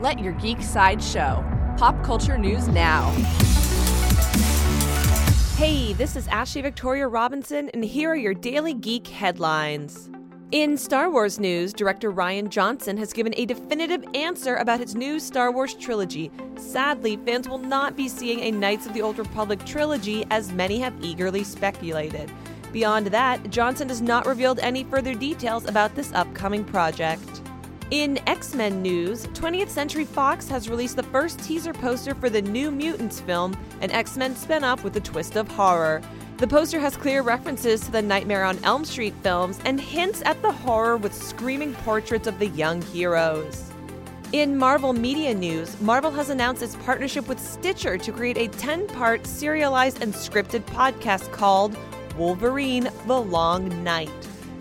Let your geek side show. Pop culture news now. Hey, this is Ashley Victoria Robinson, and here are your daily geek headlines. In Star Wars news, director Rian Johnson has given a definitive answer about his new Star Wars trilogy. Sadly, fans will not be seeing a Knights of the Old Republic trilogy as many have eagerly speculated. Beyond that, Johnson has not revealed any further details about this upcoming project. In X Men news, 20th Century Fox has released the first teaser poster for the New Mutants film, an X Men spin off with a twist of horror. The poster has clear references to the Nightmare on Elm Street films and hints at the horror with screaming portraits of the young heroes. In Marvel Media News, Marvel has announced its partnership with Stitcher to create a 10 part serialized and scripted podcast called Wolverine The Long Night.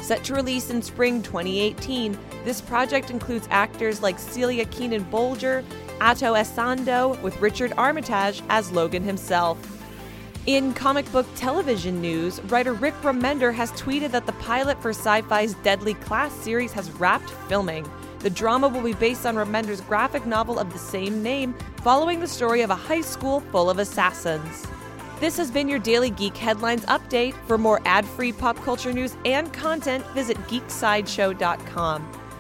Set to release in spring 2018, this project includes actors like Celia Keenan Bolger, Ato Essandoh, with Richard Armitage as Logan himself. In comic book television news, writer Rick Remender has tweeted that the pilot for Syfy's Deadly Class series has wrapped filming. The drama will be based on Remender's graphic novel of the same name, following the story of a high school full of assassins. This has been your Daily Geek Headlines Update. For more ad free pop culture news and content, visit geeksideshow.com.